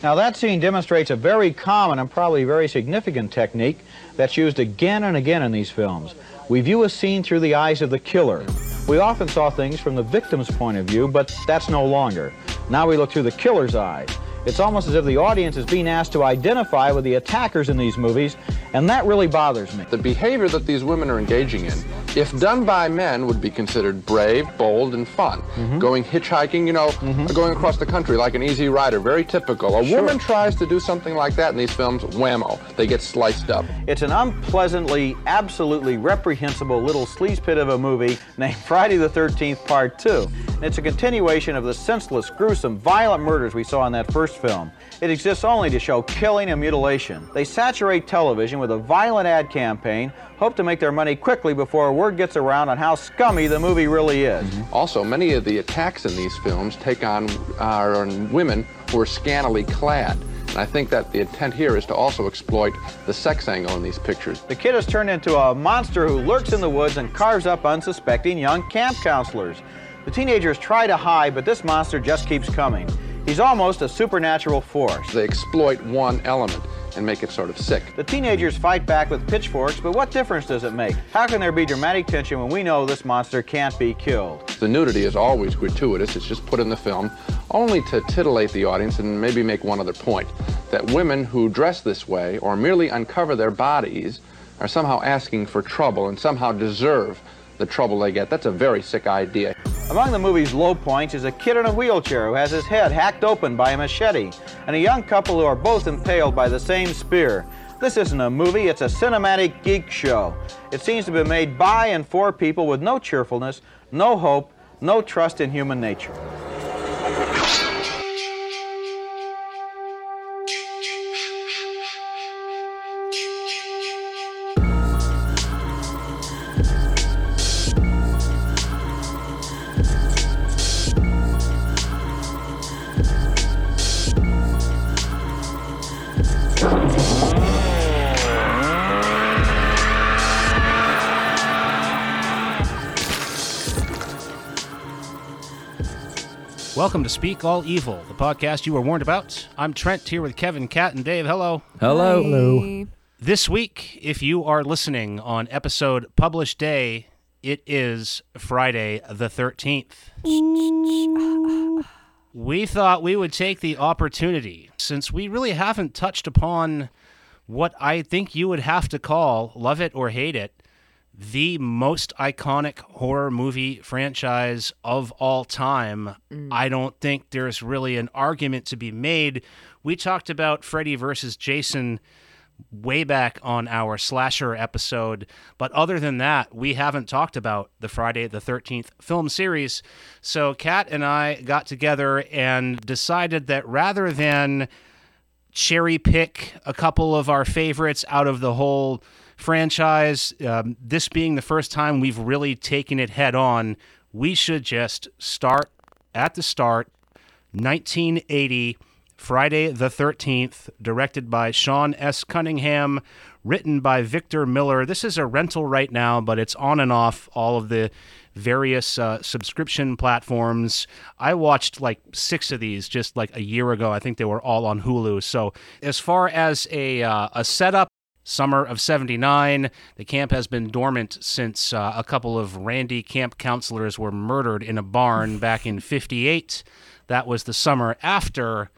Now that scene demonstrates a very common and probably very significant technique that's used again and again in these films. We view a scene through the eyes of the killer. We often saw things from the victim's point of view, but that's no longer. Now we look through the killer's eyes. It's almost as if the audience is being asked to identify with the attackers in these movies, and that really bothers me. The behavior that these women are engaging in, if done by men, would be considered brave, bold, and fun. Mm-hmm. Going hitchhiking, you know, going across the country like an easy rider, very typical. A woman tries to do something like that in these films, whammo, they get sliced up. It's an unpleasantly, absolutely reprehensible little sleaze pit of a movie named Friday the 13th Part 2. And it's a continuation of the senseless, gruesome, violent murders we saw in that first film. It exists only to show killing and mutilation. They saturate television with a violent ad campaign, hope to make their money quickly before word gets around on how scummy the movie really is. Mm-hmm. Also, many of the attacks in these films take on, are on women who are scantily clad. And I think that the intent here is to also exploit the sex angle in these pictures. The kid is turned into a monster who lurks in the woods and carves up unsuspecting young camp counselors. The teenagers try to hide, but this monster just keeps coming. He's almost a supernatural force. They exploit one element and make it sort of sick. The teenagers fight back with pitchforks, but what difference does it make? How can there be dramatic tension when we know this monster can't be killed? The nudity is always gratuitous. It's just put in the film only to titillate the audience and maybe make one other point. That women who dress this way or merely uncover their bodies are somehow asking for trouble and somehow deserve the trouble they get. That's a very sick idea. Among the movie's low points is a kid in a wheelchair who has his head hacked open by a machete, and a young couple who are both impaled by the same spear. This isn't a movie, it's a cinematic geek show. It seems to be made by and for people with no cheerfulness, no hope, no trust in human nature. Welcome to Speak All Evil, the podcast you were warned about. I'm Trent here with Kevin, Kat, and Dave. Hello. Hello. Hello. This week, if you are listening on episode published day, it is Friday the 13th. We thought we would take the opportunity, since we really haven't touched upon what I think you would have to call, love it or hate it, the most iconic horror movie franchise of all time. Mm. I don't think there's really an argument to be made. We talked about Freddy versus Jason way back on our slasher episode, but other than that, we haven't talked about the Friday the 13th film series. So Kat and I got together and decided that rather than cherry pick a couple of our favorites out of the whole franchise. Um, this being the first time we've really taken it head on, we should just start at the start. 1980, Friday the 13th, directed by Sean S. Cunningham, written by Victor Miller. This is a rental right now, but it's on and off all of the various uh, subscription platforms. I watched like six of these just like a year ago. I think they were all on Hulu. So, as far as a, uh, a setup, summer of 79. The camp has been dormant since uh, a couple of Randy camp counselors were murdered in a barn back in 58. That was the summer after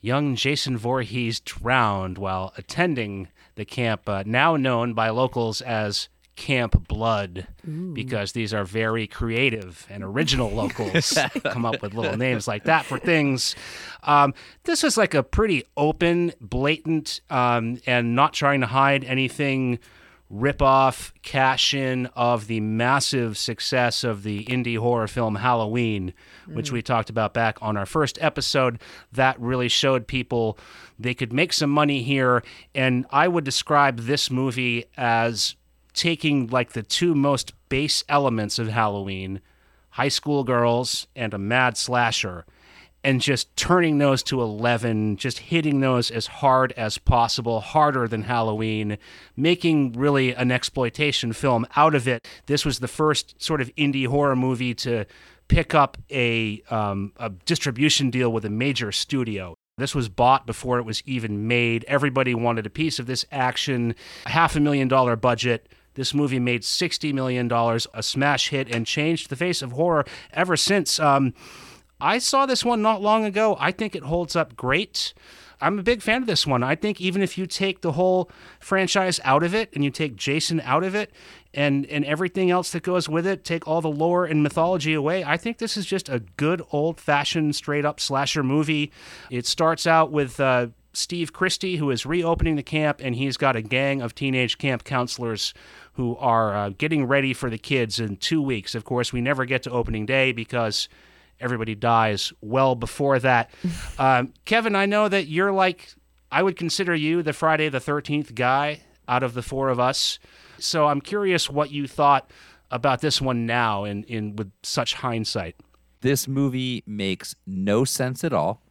young Jason Voorhees drowned while attending the camp, uh, now known by locals as Camp Blood, because these are very creative and original locals come up with little names like that for things. Um, this is like a pretty open, blatant, um, and not trying to hide anything rip-off cash in of the massive success of the indie horror film Halloween, which we talked about back on our first episode. That really showed people they could make some money here. And I would describe this movie as taking like the two most base elements of Halloween high school girls and a mad slasher and just turning those to 11, just hitting those as hard as possible, harder than Halloween, making really an exploitation film out of it. This was the first sort of indie horror movie to pick up a, um, a distribution deal with a major studio. This was bought before it was even made. Everybody wanted a piece of this action. A half a million dollar budget. This movie made $60 million, a smash hit, and changed the face of horror ever since. Um, I saw this one not long ago. I think it holds up great. I'm a big fan of this one. I think even if you take the whole franchise out of it and you take Jason out of it and and everything else that goes with it, take all the lore and mythology away, I think this is just a good old fashioned straight up slasher movie. It starts out with uh, Steve Christy, who is reopening the camp, and he's got a gang of teenage camp counselors who are uh, getting ready for the kids in two weeks. Of course, we never get to opening day because everybody dies well before that. Um, Kevin, I know that you're like, I would consider you the Friday the 13th guy out of the four of us. So I'm curious what you thought about this one now in, in with such hindsight. This movie makes no sense at all.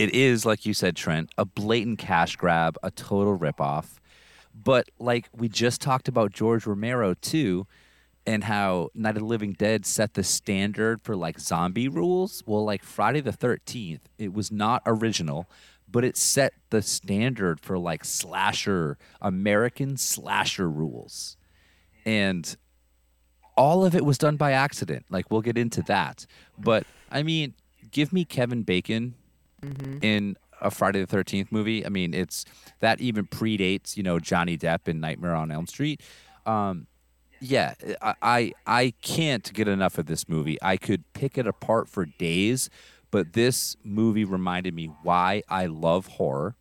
It is, like you said, Trent, a blatant cash grab, a total ripoff. But like we just talked about George Romero too, and how Night of the Living Dead set the standard for like zombie rules. Well, like Friday the 13th, it was not original, but it set the standard for like slasher, American slasher rules. And all of it was done by accident. Like we'll get into that. But I mean, give me Kevin Bacon in a Friday the 13th movie. I mean, it's that even predates, you know, Johnny Depp in Nightmare on Elm Street. Um, yeah, I, I I can't get enough of this movie. I could pick it apart for days, but this movie reminded me why I love horror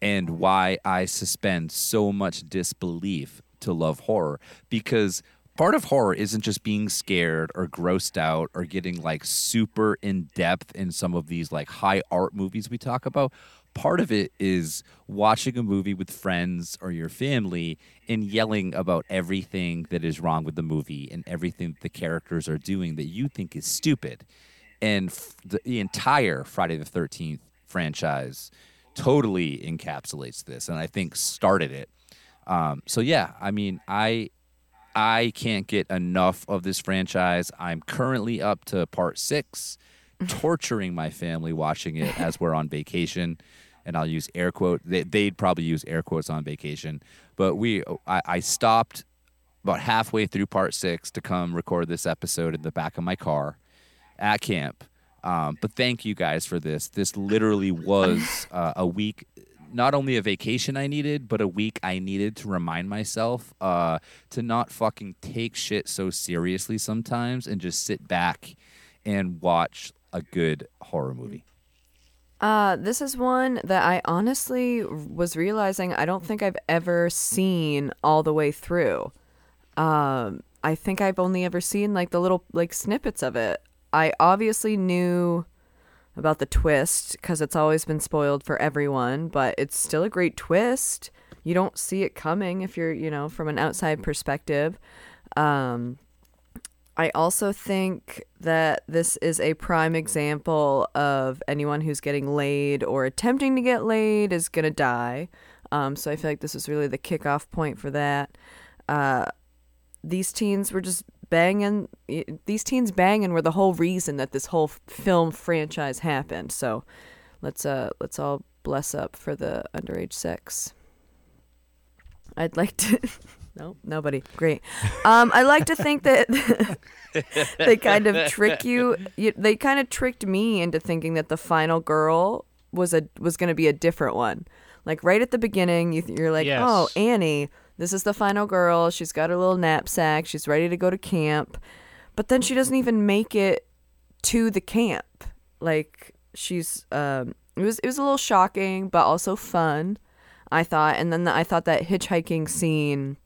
and why I suspend so much disbelief to love horror because part of horror isn't just being scared or grossed out or getting like super in depth in some of these like high art movies we talk about. Part of it is watching a movie with friends or your family and yelling about everything that is wrong with the movie and everything that the characters are doing that you think is stupid. And f- the, entire Friday the 13th franchise totally encapsulates this and I think started it. Um, so yeah, I mean, I I can't get enough of this franchise. I'm currently up to part six, torturing my family watching it as we're on vacation. And I'll use air quote. They, they'd probably use air quotes on vacation, but we. I, I stopped about halfway through part six to come record this episode in the back of my car at camp. Um, but thank you guys for this. This literally was uh, a week, not only a vacation I needed, but a week I needed to remind myself uh, to not fucking take shit so seriously sometimes and just sit back and watch a good horror movie. Uh, this is one that I honestly was realizing I don't think I've ever seen all the way through. Um, I think I've only ever seen like the little like snippets of it. I obviously knew about the twist because it's always been spoiled for everyone, but it's still a great twist. You don't see it coming if you're, you know, from an outside perspective. Um, I also think that this is a prime example of anyone who's getting laid or attempting to get laid is going to die. Um, so I feel like this is really the kickoff point for that. Uh, these teens were just banging. These teens banging were the whole reason that this whole film franchise happened. So let's uh let's all bless up for the underage sex. I'd like to. No, nobody. Great. Um, I like to think that they kind of trick you. you. They kind of tricked me into thinking that the final girl was a was going to be a different one. Like right at the beginning, you you're like, Yes. oh, Annie, this is the final girl. She's got her little knapsack. She's ready to go to camp, but then she doesn't even make it to the camp. Like she's um, it was it was a little shocking, but also fun. I thought, and then the, I thought that hitchhiking scene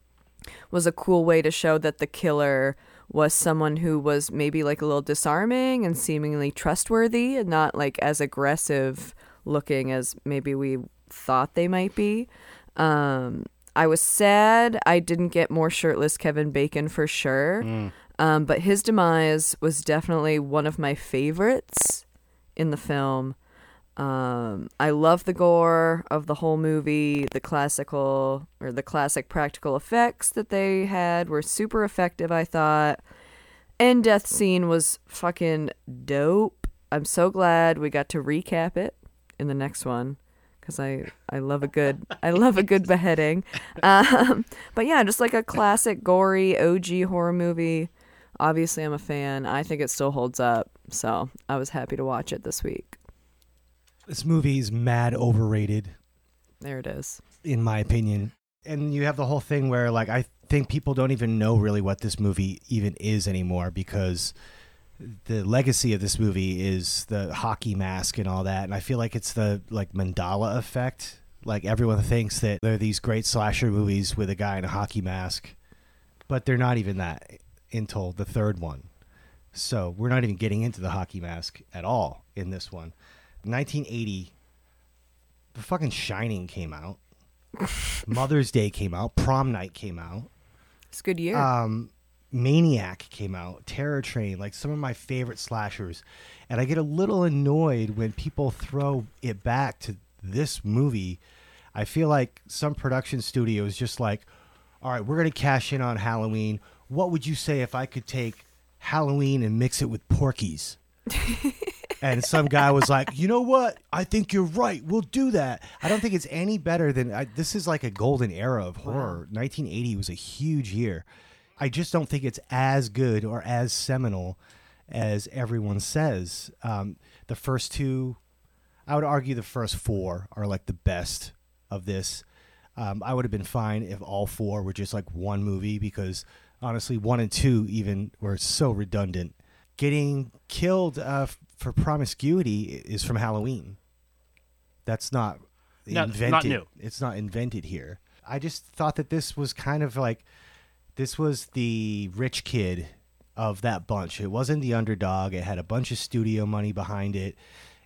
was a cool way to show that the killer was someone who was maybe like a little disarming and seemingly trustworthy and not like as aggressive looking as maybe we thought they might be. Um, I was sad I didn't get more shirtless Kevin Bacon for sure. Um, but his demise was definitely one of my favorites in the film. Um, I love the gore of the whole movie. The classical or the classic practical effects that they had were super effective, I thought. End death scene was fucking dope. I'm so glad we got to recap it in the next one because I I love a good I love a good beheading. Um, but yeah, just like a classic gory OG horror movie. Obviously, I'm a fan. I think it still holds up. So I was happy to watch it this week. This movie is mad overrated, There it is. in my opinion. And you have the whole thing where, like, I think people don't even know really what this movie even is anymore because the legacy of this movie is the hockey mask and all that. And I feel like it's the like mandala effect. Like everyone thinks that there are these great slasher movies with a guy in a hockey mask, but they're not even that until the third one. So we're not even getting into the hockey mask at all in this one. 1980, the fucking Shining came out. Mother's Day came out. Prom Night came out. It's a good year. Um, Maniac came out. Terror Train, like some of my favorite slashers. And I get a little annoyed when people throw it back to this movie. I feel like some production studio is just like, all right, we're going to cash in on Halloween. What would you say if I could take Halloween and mix it with Porky's? and some guy was like, "You know what? I think you're right. We'll do that." I don't think it's any better than I, this is like a golden era of horror. 1980 was a huge year. I just don't think it's as good or as seminal as everyone says. Um, the first two, I would argue, the first four are like the best of this. Um, I would have been fine if all four were just like one movie because honestly, one and two even were so redundant. Getting killed uh, f- for promiscuity is from Halloween. That's not No, not invented. new. It's not invented here. I just thought that this was kind of like this was the rich kid of that bunch. It wasn't the underdog. It had a bunch of studio money behind it,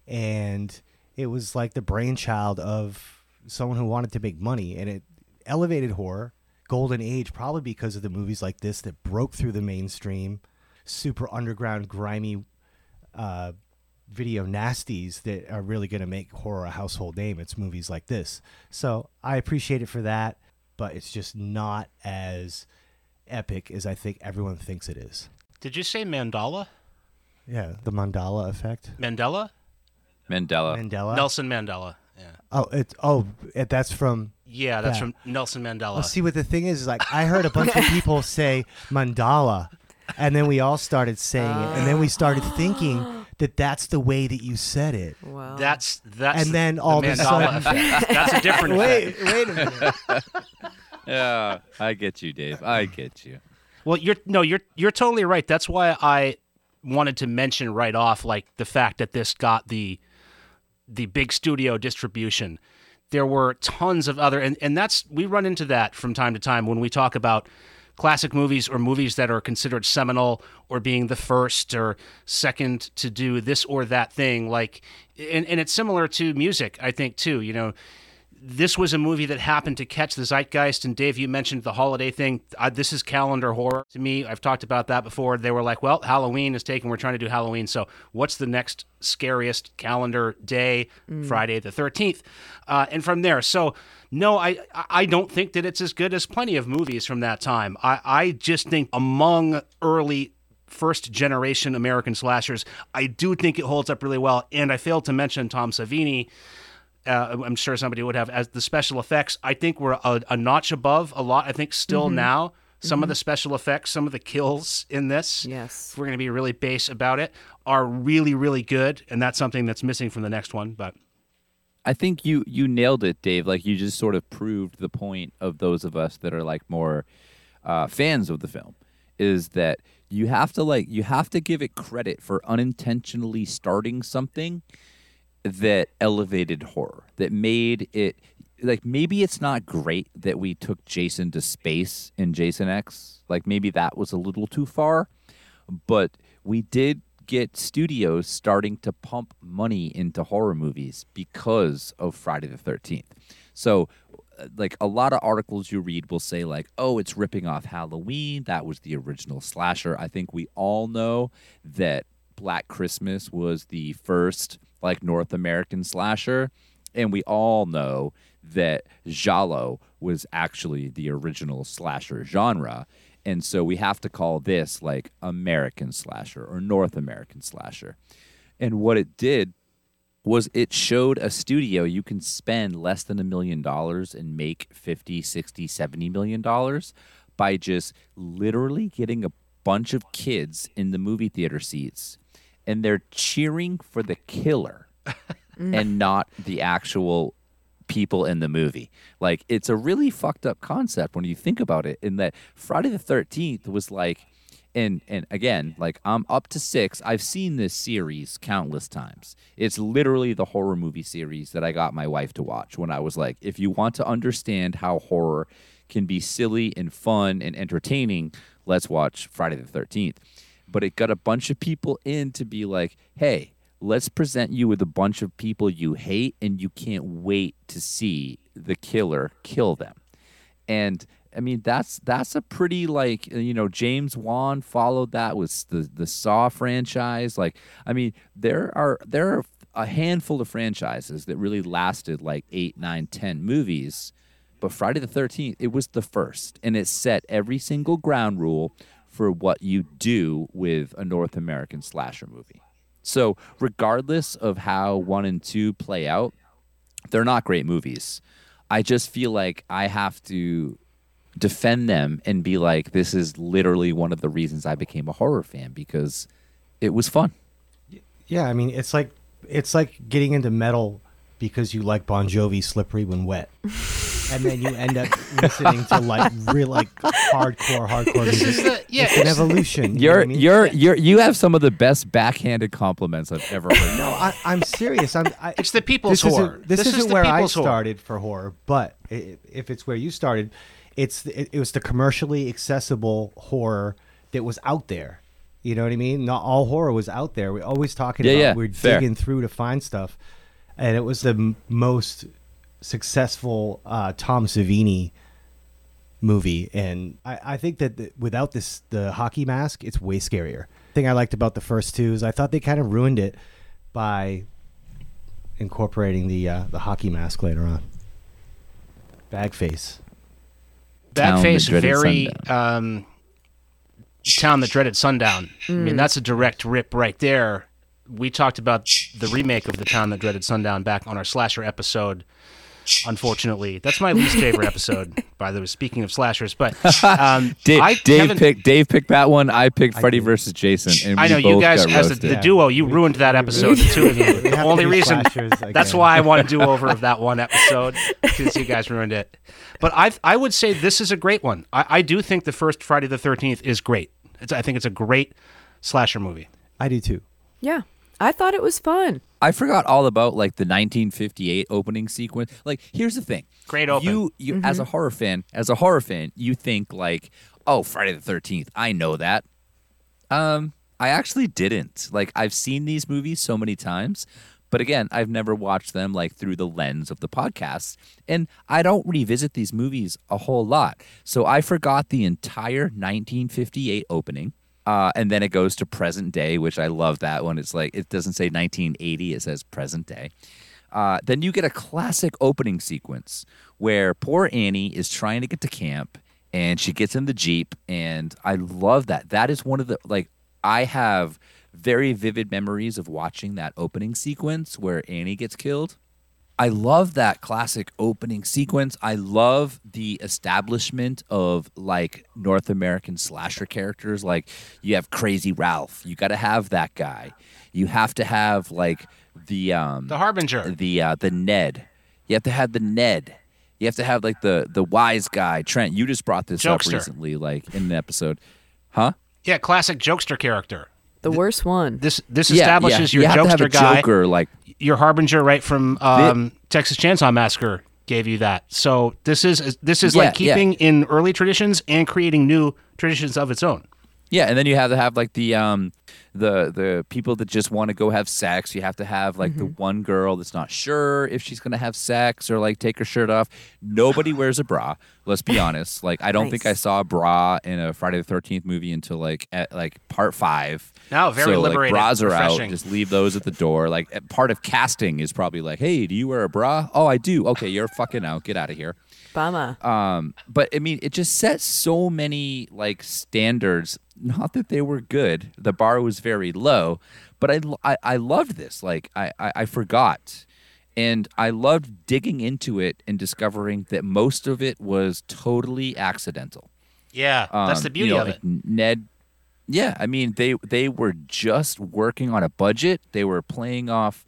and it was like the brainchild of someone who wanted to make money. And it elevated horror, golden age, probably because of the movies like this that broke through the mainstream, super underground, grimy uh, video nasties that are really going to make horror a household name. It's movies like this. So I appreciate it for that, but it's just not as epic as I think everyone thinks it is. Did you say mandala? Yeah, the mandala effect. Mandela? Mandela. Mandela. Nelson Mandela. Yeah. Oh, it's oh, it, that's from. Yeah, that's Yeah. from Nelson Mandela. Well, see what the thing is is like I heard a bunch of people say mandala, and then we all started saying it, and then we started thinking that that's the way that you said it. wow. that's that's And then the all of a sudden- That's a different effect. Wait, wait a minute. Yeah, I get you, Dave. I get you. Well, you're no, you're you're totally right. That's why I wanted to mention right off like the fact that this got the the big studio distribution. There were tons of other and and that's we run into that from time to time when we talk about classic movies or movies that are considered seminal or being the first or second to do this or that thing like and, and it's similar to music i think too you know this was a movie that happened to catch the zeitgeist. And Dave, you mentioned the holiday thing. Uh, this is calendar horror to me. I've talked about that before. They were like, well, Halloween is taken. We're trying to do Halloween. So what's the next scariest calendar day? Friday the 13th. Uh, and from there. So no, I, I don't think that it's as good as plenty of movies from that time. I, I just think among early first generation American slashers, I do think it holds up really well. And I failed to mention Tom Savini uh, I'm sure somebody would have as the special effects. I think we're a, a notch above a lot. I think still now some of the special effects, some of the kills in this, Yes. if we're going to be really base about it, are really really good, and that's something that's missing from the next one. But I think you you nailed it, Dave. Like you just sort of proved the point of those of us that are like more uh, fans of the film is that you have to like you have to give it credit for unintentionally starting something that elevated horror that made it like maybe it's not great that we took Jason to space in Jason X like maybe that was a little too far but we did get studios starting to pump money into horror movies because of Friday the 13th. So uh, like a lot of articles you read will say like, "Oh, it's ripping off Halloween. That was the original slasher." I think we all know that Black Christmas was the first like North American slasher, and we all know that giallo was actually the original slasher genre. And so we have to call this like American slasher or North American slasher. And what it did was it showed a studio you can spend less than a million dollars and make 50, 60, 70 million dollars by just literally getting a bunch of kids in the movie theater seats and they're cheering for the killer mm. and not the actual people in the movie. Like it's a really fucked up concept when you think about it in that Friday the 13th was like and and again, like I'm up to 6. I've seen this series countless times. It's literally the horror movie series that I got my wife to watch when I was like, if you want to understand how horror can be silly and fun and entertaining, let's watch Friday the 13th. But it got a bunch of people in to be like, "Hey, let's present you with a bunch of people you hate and you can't wait to see the killer kill them. And I mean that's that's a pretty like you know James Wan followed that with the the Saw franchise like I mean there are there are a handful of franchises that really lasted like eight, nine, ten movies but Friday the 13th it was the first and it set every single ground rule for what you do with a North American slasher movie. So, regardless of how one and two play out, they're not great movies. I just feel like I have to defend them and be like, this is literally one of the reasons I became a horror fan because it was fun. Yeah, I mean, it's like it's like getting into metal because you like Bon Jovi "Slippery When Wet," and then you end up listening to like real like hardcore, hardcore This music. is the yeah. It's an evolution. you know You're I mean? you're you're you have some of the best backhanded compliments I've ever heard. No, I, I'm serious. I'm. I, It's the people's this horror. Isn't, this, This is isn't the where I people's horror. started for horror, but i- if it's where you started, it's it, it was the commercially accessible horror that was out there. You know what I mean? Not all horror was out there. We're always talking Yeah, about yeah, we're fair. digging through to find stuff, and it was the m- most successful uh, Tom Savini movie and I, I think that the, without this the hockey mask it's way scarier thing i liked about the first two is i thought they kind of ruined it by incorporating the uh, the hockey mask later on bag face That Town face very um, town that dreaded sundown. I mean, that's a direct rip right there. We talked about the remake of the town that dreaded sundown back on our slasher episode. Unfortunately, that's my least favorite episode. By the way, speaking of slashers, but um, Dave, I, Dave Kevin- picked Dave picked that one. I picked Freddy did. versus Jason. And I know you guys, as the, the duo, you ruined that episode. The two of you. The only reason that's why I want a do over of that one episode because you guys ruined it. But I I would say this is a great one. I, I do think the first Friday the Thirteenth is great. It's, I think it's a great slasher movie. i do too Yeah. I thought it was fun. I forgot all about like the 1958 opening sequence. Like, here's the thing. Great open. You, you as a horror fan, as a horror fan, you think like, oh, Friday the 13th. I know that. Um, I actually didn't. Like, I've seen these movies so many times, but again, I've never watched them like through the lens of the podcast, and I don't revisit these movies a whole lot. So I forgot the entire 1958 opening. Uh, and then it goes to present day, which I love that one. It's like it doesn't say 1980; it says present day. Uh, then you get a classic opening sequence where poor Annie is trying to get to camp and she gets in the Jeep. And I love that. That is one of the, like, I have very vivid memories of watching that opening sequence where Annie gets killed. I love that classic opening sequence. I love the establishment of like North American slasher characters. Like you have Crazy Ralph. You got to have that guy. You have to have like the um The Harbinger. the uh, the Ned. You have to have the Ned. You have to have like the the wise guy. Trent, you just brought this up recently, like in an episode, huh? Yeah, classic jokester character. The worst one. This this Yeah, establishes yeah. your you have to have jokester guy. Joker, like Your Harbinger, right from um, Texas Chainsaw Massacre, gave you that. So this is this is like Yeah, yeah. keeping in early traditions and creating new traditions of its own. Yeah, and then you have to have like the um the the people that just want to go have sex. You have to have like the one girl that's not sure if she's gonna have sex or like take her shirt off. Nobody wears a bra. Let's be honest. Like I don't think I saw a bra in a Friday the Thirteenth movie until like at like part five. No, very so, liberating, Like, bras are out. Just leave those at the door. Like uh, part of casting is probably like, hey, do you wear a bra? Oh, I do. Okay, you're fucking out. Get out of here. Bummer. Um, but I mean, it just set so many like standards not that they were good. The bar was very low, but I I, I loved this. Like I, I I forgot, and I loved digging into it and discovering that most of it was totally accidental. Yeah, that's the Um, beauty you know, of like it. Ned. Yeah, I mean they they were just working on a budget. They were playing off,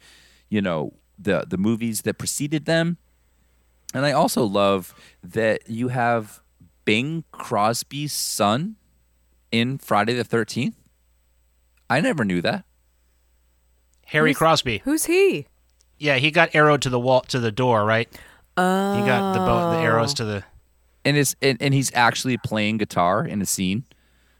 you know, the the movies that preceded them, and I also love that you have Bing Crosby's son in Friday the Thirteenth. I never knew that. Harry Who's- Crosby. Who's he? Yeah, he got arrowed to the wall to the door, right? Oh. He got the bow, the oh. arrows to the. and it's and, and he's actually playing guitar in a scene.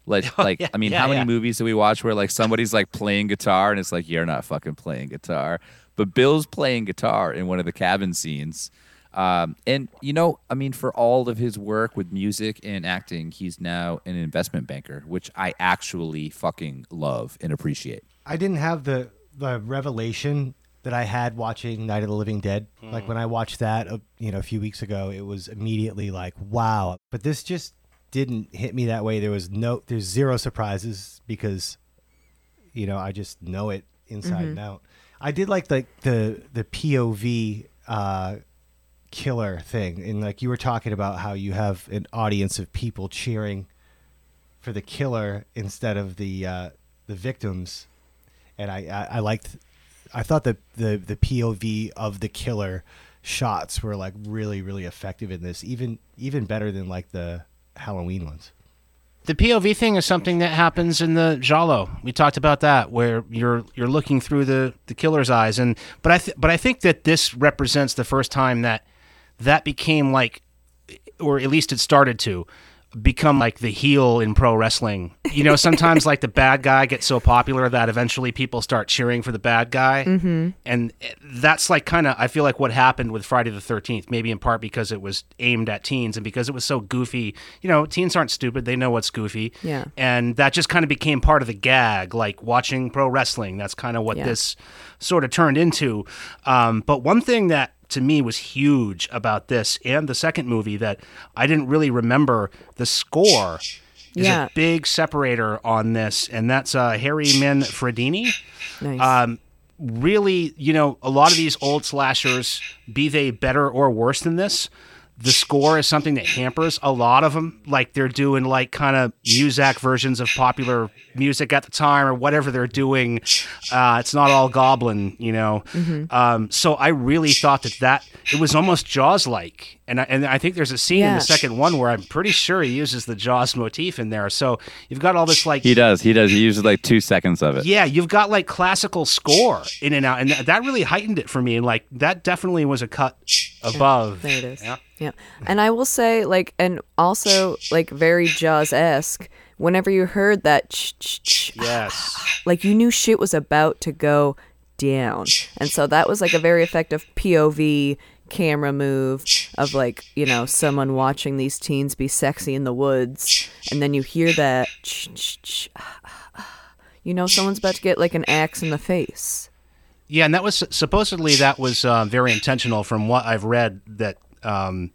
Like oh, like yeah, I mean, yeah, how many yeah. movies do we watch where like somebody's like playing guitar and it's like you're not fucking playing guitar, but Bill's playing guitar in one of the cabin scenes. Um, and you know, I mean, for all of his work with music and acting, he's now an investment banker, which I actually fucking love and appreciate. I didn't have the the revelation that I had watching Night of the Living Dead. Like when I watched that, uh, you know, a few weeks ago, it was immediately like, wow. But this just didn't hit me that way. There was no, there's zero surprises because, you know, I just know it inside and out. I did like the the the POV uh, killer thing, and like you were talking about how you have an audience of people cheering for the killer instead of the uh, the victims and I, I, I liked I thought that the the POV of the killer shots were like really really effective in this even even better than like the Halloween ones. The POV thing is something that happens in the giallo. We talked about that, where you're you're looking through the, the killer's eyes, and but I th- but I think that this represents the first time that that became like, or at least it started to become like the heel in pro wrestling. You know, sometimes like the bad guy gets so popular that eventually people start cheering for the bad guy, mm-hmm. and that's like kind of I feel like what happened with Friday the Thirteenth. Maybe in part because it was aimed at teens and because it was so goofy. You know, teens aren't stupid; they know what's goofy. Yeah. and that just kind of became part of the gag, like watching pro wrestling. That's kind of what Yeah. this sort of turned into. Um, but one thing that to me was huge about this and the second movie that I didn't really remember the score is Yeah. a big separator on this, and that's uh, Harry Manfredini. Nice. Um, really, you know, a lot of these old slashers, be they better or worse than this, the score is something that hampers a lot of them. Like they're doing like kind of Muzak versions of popular music at the time or whatever they're doing. Uh, it's not all Goblin, you know. Um, so I really thought that that it was almost Jaws like, and I, and I think there's a scene in the second one where I'm pretty sure he uses the Jaws motif in there. So you've got all this like He does. He does. He uses like two seconds of it. yeah, you've got like classical score in and out, and th- that really heightened it for me. And like that definitely was a cut above. There it is. Yeah. Yeah. And I will say, like, and also, like, very Jaws esque, whenever you heard that, ch- ch- ch- Yes. like, you knew shit was about to go down. And so that was, like, a very effective POV camera move of, like, you know, someone watching these teens be sexy in the woods. And then you hear that, you know, someone's about to get, like, an axe in the face. Yeah, and that was supposedly that was uh, very intentional from what I've read that um,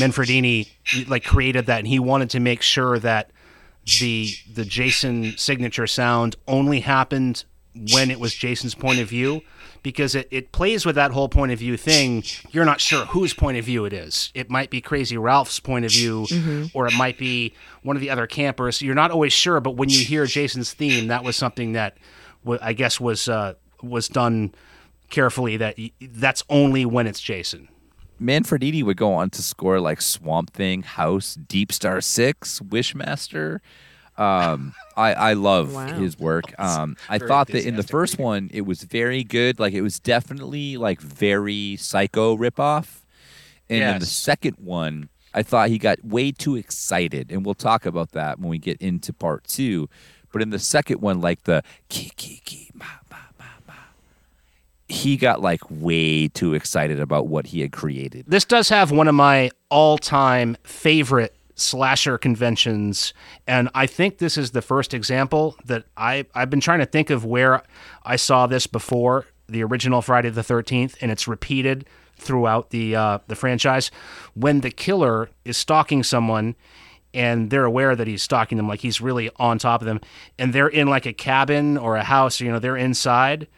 Manfredini like created that, and he wanted to make sure that the the Jason signature sound only happened when it was Jason's point of view because it, it plays with that whole point of view thing. You're not sure whose point of view it is. It might be Crazy Ralph's point of view, or it might be one of the other campers. You're not always sure, but when you hear Jason's theme, that was something that I guess was uh, was done carefully. That y- that's only when it's Jason. Manfredini would go on to score like Swamp Thing, House, Deep Star Six, Wishmaster. Um, I I love Wow. his work. Um, I Very thought that in the enthusiastic first one it was very good. Like it was definitely like very Psycho ripoff, and in the second one, I thought he got way too excited, and we'll talk about that when we get into part two. But in the second one, like the ki ki ki ma ma ma ma, he got like way too excited about what he had created. This does have one of my all-time favorite slasher conventions and I think this is the first example that I I've been trying to think of where I saw this before the original Friday the 13th and it's repeated throughout the uh, the franchise when the killer is stalking someone and they're aware that he's stalking them, like he's really on top of them, and they're in like a cabin or a house, you know, they're inside.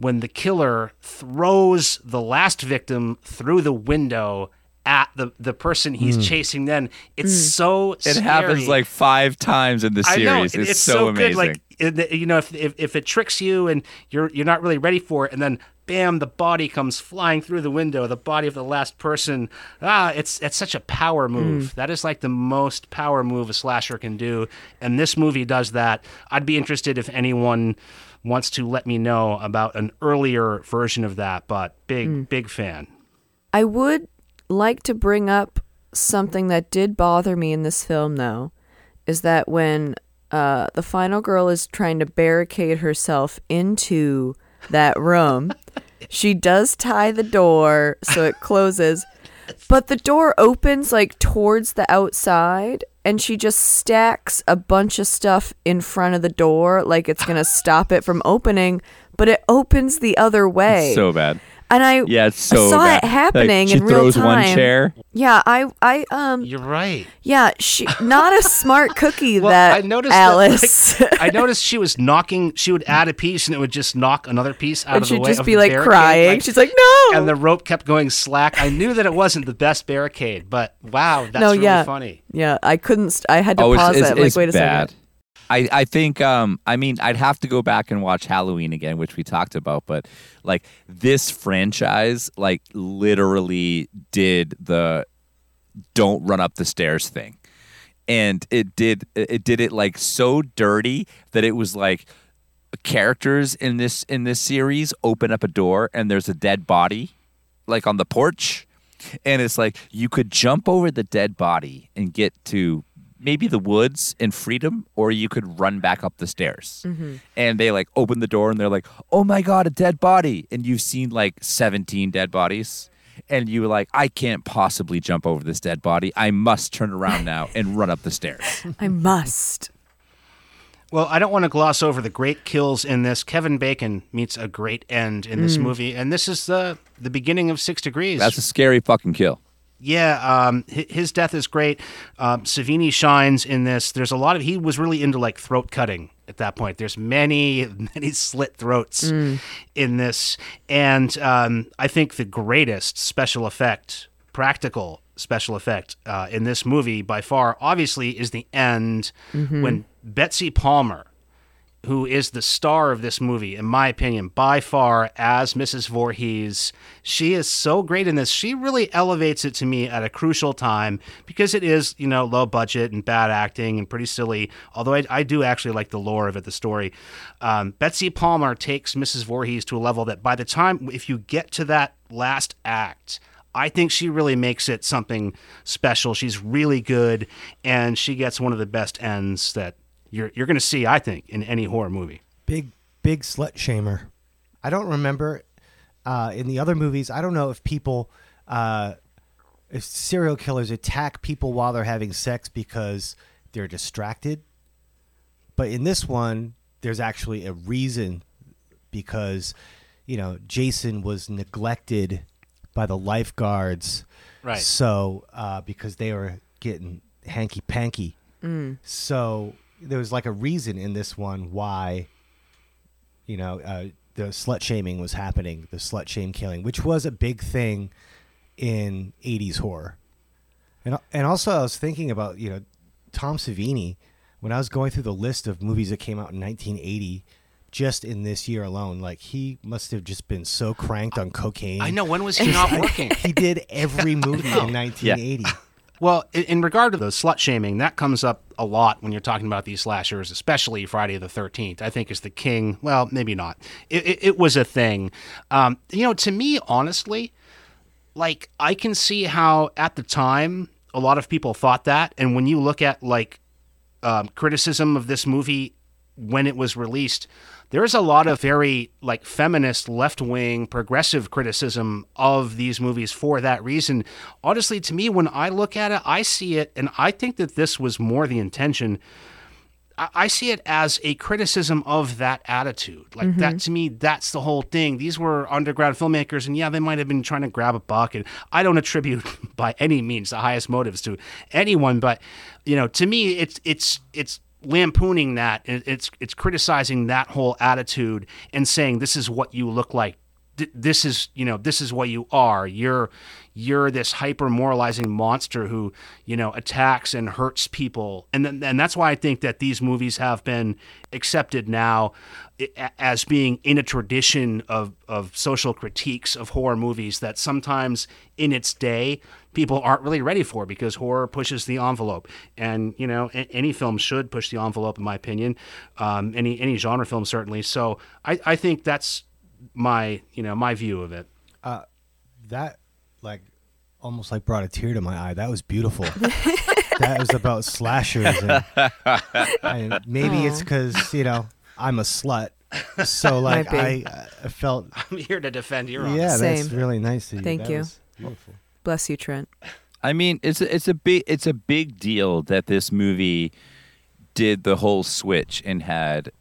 When the killer throws the last victim through the window at the the person he's hmm. chasing, then it's hmm. so It happens like five times in the I series. know It's, it- it's so, amazing. good. Like you know, if, if if it tricks you and you're you're not really ready for it, and then bam, the body comes flying through the window, the body of the last person. Ah, it's it's such a power hmm. move. That is like the most power move a slasher can do, and this movie does that. I'd be interested if anyone wants to let me know about an earlier version of that, but big big fan. I would like to bring up something that did bother me in this film, though, is that when uh, the final girl is trying to barricade herself into that room, she does tie the door so it closes, but the door opens like towards the outside. And she just stacks a bunch of stuff in front of the door, like it's gonna stop it from opening, but it opens the other way. so bad. And I Yeah, it's so saw bad. it happening like, she in real throws time. one chair. Yeah, I, I, um, You're right. yeah, she not a smart cookie Well, that I noticed Alice. That, like, I noticed she was knocking. She would add a piece, and it would just knock another piece out and of the way. she'd just be like barricade, crying. like- She's like, no. and the rope kept going slack. I knew that it wasn't the best barricade, but wow, that's no, really yeah, funny. yeah. I couldn't. St- I had to Oh, it's, pause it's, it. Like, it's wait a bad. second. I, I think um I mean I'd have to go back and watch Halloween again, which we talked about, but like this franchise like literally did the don't run up the stairs thing. And it did it did it like so dirty that it was like characters in this in this series open up a door and there's a dead body like on the porch and it's like you could jump over the dead body and get to maybe the woods and freedom or you could run back up the stairs. Mm-hmm. And they like open the door and they're like oh my god a dead body. And you've seen like 17 dead bodies. And you were like i can't possibly jump over this dead body. I must turn around now and run up the stairs. I must. Well, I don't want to gloss over the great kills in this. Kevin Bacon meets a great end in this mm. movie, and this is the the beginning of Six Degrees. that's a scary fucking kill Yeah, um, his death is great. Um, Savini shines in this. There's a lot of he was really into like throat cutting at that point. There's many many slit throats in this, and um, I think the greatest special effect, practical special effect uh, in this movie by far, obviously, is the end when Betsy Palmer who is the star of this movie, in my opinion, by far, as Mrs. Voorhees. She is so great in this. She really elevates it to me at a crucial time because it is, you know, low budget and bad acting and pretty silly. Although I, I do actually like the lore of it, the story. Um, Betsy Palmer takes Mrs. Voorhees to a level that by the time, if you get to that last act, I think she really makes it something special. She's really good, and she gets one of the best ends that you're you're going to see, I think, in any horror movie. Big, big slut shamer. I don't remember uh, in the other movies. I don't know if people, uh, if serial killers attack people while they're having sex because they're distracted. But in this one, there's actually a reason because, you know, Jason was neglected by the lifeguards. Right. So, uh, because they were getting hanky panky. So there was like a reason in this one why, you know, uh, the slut shaming was happening, the slut shame killing, which was a big thing in 80s horror. And, and also, I was thinking about, you know, Tom Savini, when I was going through the list of movies that came out in 1980, just in this year alone, like he must have just been so cranked on cocaine. I know. When was he not working? He did every movie in 1980. Well, in, in regard to the slut shaming, that comes up a lot when you're talking about these slashers, especially Friday the 13th. I think is the king. Well, maybe not. It, it, it was a thing. Um, you know, to me, honestly, like I can see how at the time a lot of people thought that, and when you look at like um, criticism of this movie when it was released, there's a lot of very like feminist, left wing, progressive criticism of these movies for that reason. Honestly, to me, when I look at it, I see it, and I think that this was more the intention I, I see it as a criticism of that attitude. Like mm-hmm. that to me, that's the whole thing. These were underground filmmakers, and yeah, they might have been trying to grab a buck. And I don't attribute by any means the highest motives to anyone, but you know, to me, it's it's it's lampooning that. It's it's criticizing that whole attitude and saying this is what you look like this is you know this is what you are you're you're this hyper moralizing monster who you know attacks and hurts people and then, and that's why I think that these movies have been accepted now as being in a tradition of of social critiques of horror movies that sometimes in its day people aren't really ready for because horror pushes the envelope and you know a- any film should push the envelope in my opinion um, any any genre film certainly so I, I think that's my you know my view of it that like almost like brought a tear to my eye. That was beautiful. that was about slashers, and, and maybe it's because you know I'm a slut, so like I. I felt i'm here to defend your honor yeah, that's really nice of you. Thank That you. beautiful. Bless you, Trent. I mean, it's a, it's a big it's a big deal that this movie did the whole switch and had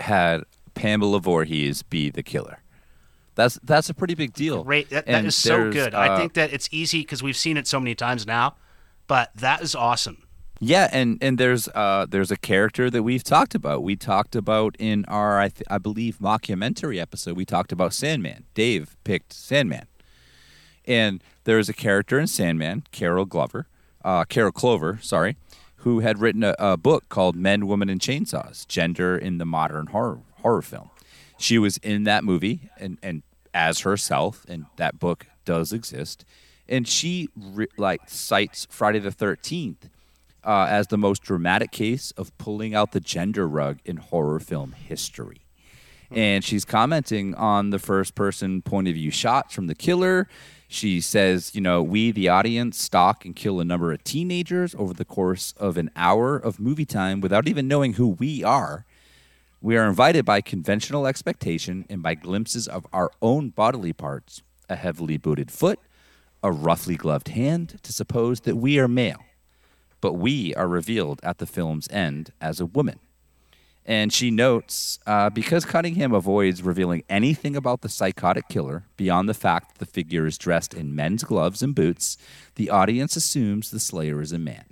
had Pamela Voorhees be the killer. That's that's a pretty big deal. Great. That, that And is so there's, good. I uh, think that it's easy because we've seen it so many times now, but that is awesome. Yeah, and and there's uh there's a character that we've talked about. We talked about in our I, th- I believe mockumentary episode. We talked about Sandman. Dave picked Sandman, and there's a character in Sandman, Carol Glover, uh, Carol Clover, sorry, who had written a, a book called Men, Women, and Chainsaws: Gender in the Modern Horror Horror Film. She was in that movie and and as herself, and that book does exist. And she re- like cites Friday the Thirteenth uh, as the most dramatic case of pulling out the gender rug in horror film history. And she's commenting on the first person point of view shots from the killer. She says, you know, we, the audience, stalk and kill a number of teenagers over the course of an hour of movie time without even knowing who we are. We are invited by conventional expectation and by glimpses of our own bodily parts, a heavily booted foot, a roughly gloved hand, to suppose that we are male but we are revealed at the film's end as a woman. And she notes uh, because Cunningham avoids revealing anything about the psychotic killer beyond the fact that the figure is dressed in men's gloves and boots, the audience assumes the slayer is a man.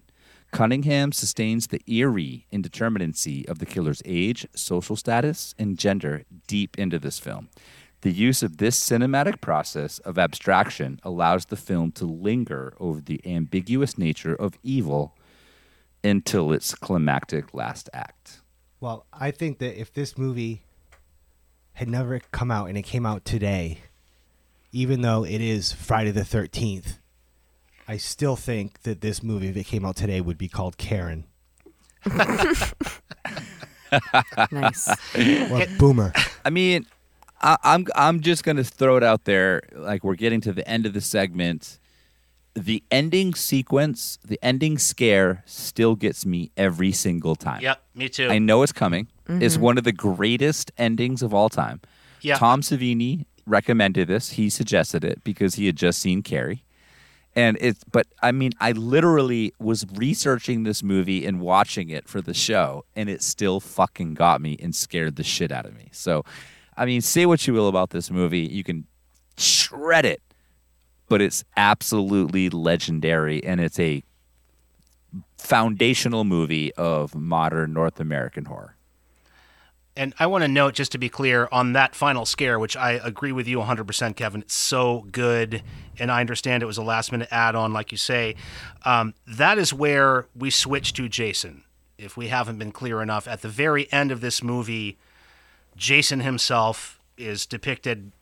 Cunningham sustains the eerie indeterminacy of the killer's age, social status, and gender deep into this film. The use of this cinematic process of abstraction allows the film to linger over the ambiguous nature of evil until its climactic last act. Well, I think that if this movie had never come out and it came out today, even though it is Friday the 13th, I still think that this movie, if it came out today, would be called Karen Nice. or Boomer. I mean, I, I'm I'm just gonna throw it out there. Like we're getting to the end of the segment. The ending sequence, the ending scare, still gets me every single time. Yep, me too. I know it's coming. It's mm-hmm. one of the greatest endings of all time. Yeah. Tom Savini recommended this. He suggested it because he had just seen Carrie. And it's but I mean, I literally was researching this movie and watching it for the show, and it still fucking got me and scared the shit out of me. So I mean, say what you will about this movie, you can shred it, but it's absolutely legendary and it's a foundational movie of modern North American horror. And I want to note, just to be clear, on that final scare, which I agree with you 100%, Kevin. It's so good. And I understand it was a last minute add on, like you say. Um, that is where we switch to Jason. If we haven't been clear enough, at the very end of this movie, Jason himself is depicted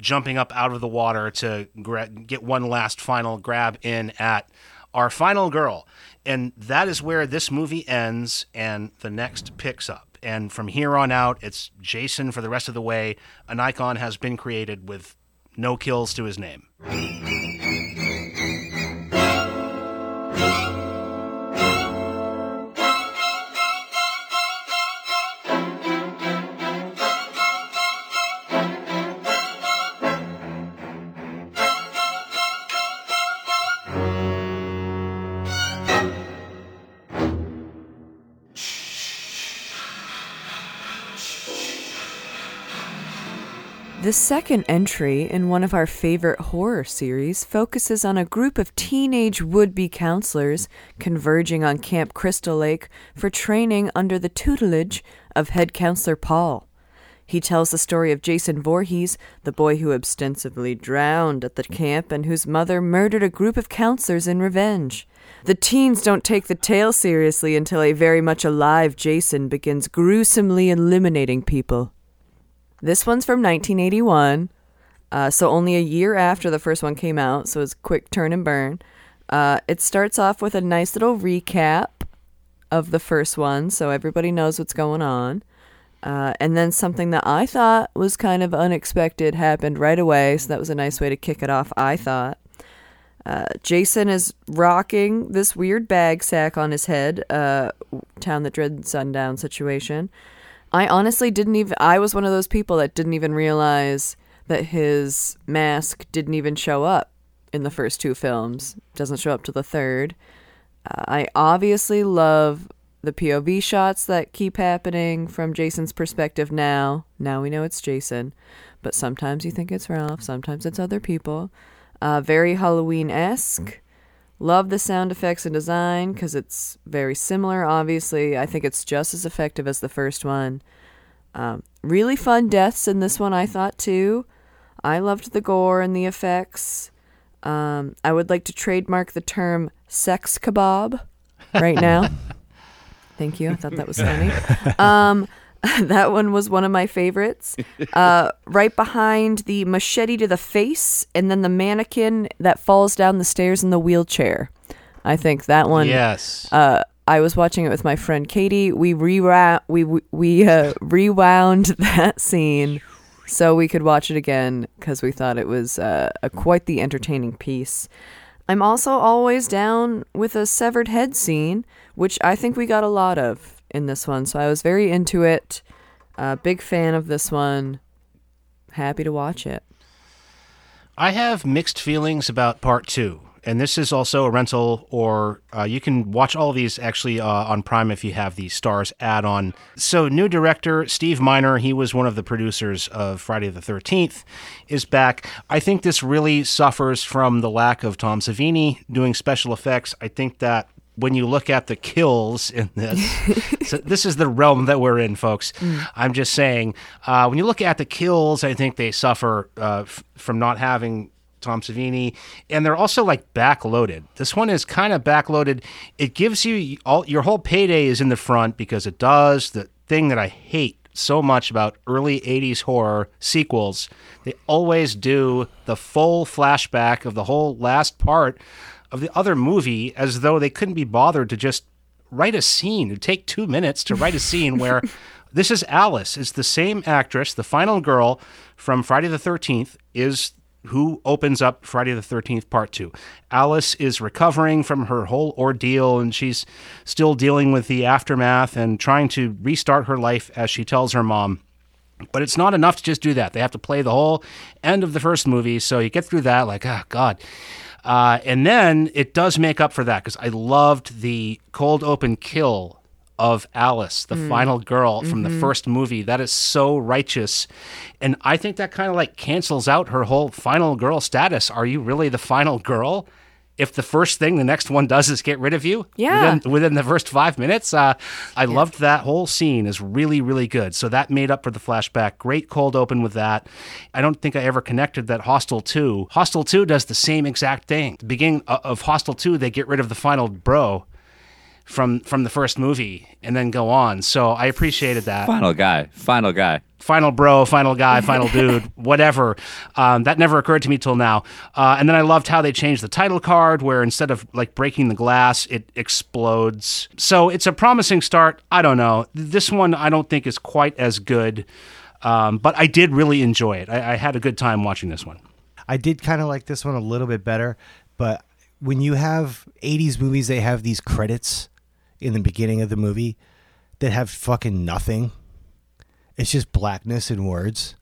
jumping up out of the water to gra- get one last final grab in at our final girl. And that is where this movie ends and the next picks up. And from here on out, it's Jason for the rest of the way. An icon has been created with no kills to his name. The second entry in one of our favorite horror series focuses on a group of teenage would be counselors converging on Camp Crystal Lake for training under the tutelage of head counselor Paul. He tells the story of Jason Voorhees, the boy who ostensibly drowned at the camp and whose mother murdered a group of counselors in revenge. The teens don't take the tale seriously until a very much alive Jason begins gruesomely eliminating people. This one's from 1981, uh, so only a year after the first one came out, so it's quick turn and burn. Uh, it starts off with a nice little recap of the first one, so everybody knows what's going on. Uh, and then something that I thought was kind of unexpected happened right away, so that was a nice way to kick it off, I thought. Uh, Jason is rocking this weird bag sack on his head, uh, town that dread sundown situation. I honestly didn't even. I was one of those people that didn't even realize that his mask didn't even show up in the first two films. Doesn't show up to the third. Uh, I obviously love the POV shots that keep happening from Jason's perspective now. Now we know it's Jason, but sometimes you think it's Ralph, sometimes it's other people. Uh, very Halloween esque. Love the sound effects and design because it's very similar, obviously. I think it's just as effective as the first one. Um, really fun deaths in this one, I thought, too. I loved the gore and the effects. Um, I would like to trademark the term sex kebab right now. Thank you. I thought that was funny. Um, that one was one of my favorites. Uh, right behind the machete to the face, and then the mannequin that falls down the stairs in the wheelchair. I think that one. Yes. Uh, I was watching it with my friend Katie. We rewound, we we uh, rewound that scene so we could watch it again because we thought it was uh, a quite the entertaining piece. I'm also always down with a severed head scene, which I think we got a lot of in this one. So I was very into it. Uh, big fan of this one. Happy to watch it. I have mixed feelings about part two. And this is also a rental, or uh, you can watch all these actually uh, on Prime if you have the Stars add on. So, new director Steve Miner, he was one of the producers of Friday the 13th, is back. I think this really suffers from the lack of Tom Savini doing special effects. I think that when you look at the kills in this, so this is the realm that we're in, folks. I'm just saying, uh, when you look at the kills, I think they suffer uh, f- from not having Tom Savini, and they're also like backloaded. This one is kind of backloaded. It gives you all your whole payday is in the front because it does the thing that I hate so much about early 80s horror sequels. They always do the full flashback of the whole last part of the other movie as though they couldn't be bothered to just write a scene. It'd take two minutes to write a scene where this is Alice. It's the same actress, the final girl from Friday the 13th, is who opens up Friday the 13th Part 2. Alice is recovering from her whole ordeal and she's still dealing with the aftermath and trying to restart her life as she tells her mom. But it's not enough to just do that. They have to play the whole end of the first movie. So you get through that, like, oh, God. Uh, and then it does make up for that because I loved the cold open kill of Alice, the final girl from the first movie. That is so righteous. And I think that kind of like cancels out her whole final girl status. Are you really the final girl? If the first thing the next one does is get rid of you Yeah. within, within the first five minutes, uh, I loved that whole scene. is really really good. So that made up for the flashback. Great cold open with that. I don't think I ever connected that Hostel Two. Hostel Two does the same exact thing. The beginning of Hostel Two, they get rid of the final bro from from the first movie and then go on. So I appreciated that. Final guy. Final guy. Final bro, final guy, final dude, whatever. Um, that never occurred to me till now. Uh, and then I loved how they changed the title card, where instead of like breaking the glass, it explodes. So it's a promising start. I don't know. This one I don't think is quite as good, um, but I did really enjoy it. I, I had a good time watching this one. I did kind of like this one a little bit better, but when you have 80s movies, they have these credits in the beginning of the movie that have fucking nothing. It's just blackness and words.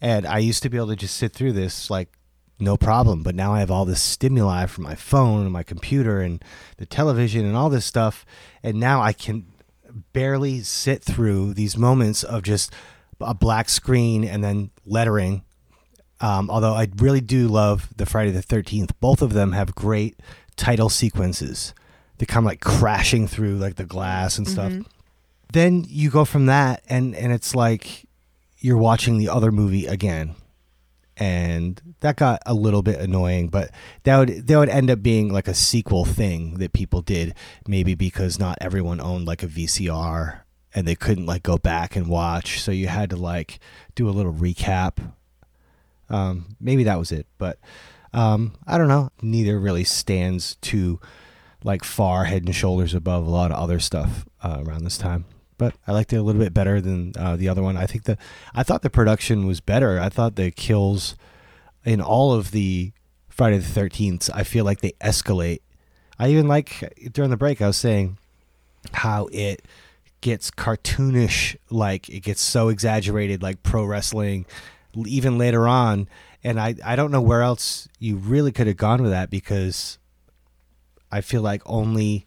And I used to be able to just sit through this like no problem, but now I have all this stimuli from my phone and my computer and the television and all this stuff, and now I can barely sit through these moments of just a black screen and then lettering. Um, although I really do love the Friday the Thirteenth. Both of them have great title sequences. They come like crashing through like the glass and stuff. Then you go from that, and and it's like you're watching the other movie again. And that got a little bit annoying but that would that would end up being like a sequel thing that people did maybe because not everyone owned like a VCR and they couldn't like go back and watch. So you had to like do a little recap. Um maybe that was it but um I don't know. Neither really stands too like far head and shoulders above a lot of other stuff uh, around this time but I liked it a little bit better than uh, the other one. I think the I thought the production was better. I thought the kills in all of the Friday the Thirteenth. I feel like they escalate. I even like during the break I was saying how it gets cartoonish, like it gets so exaggerated, like pro wrestling. Even later on, and I I don't know where else you really could have gone with that because I feel like only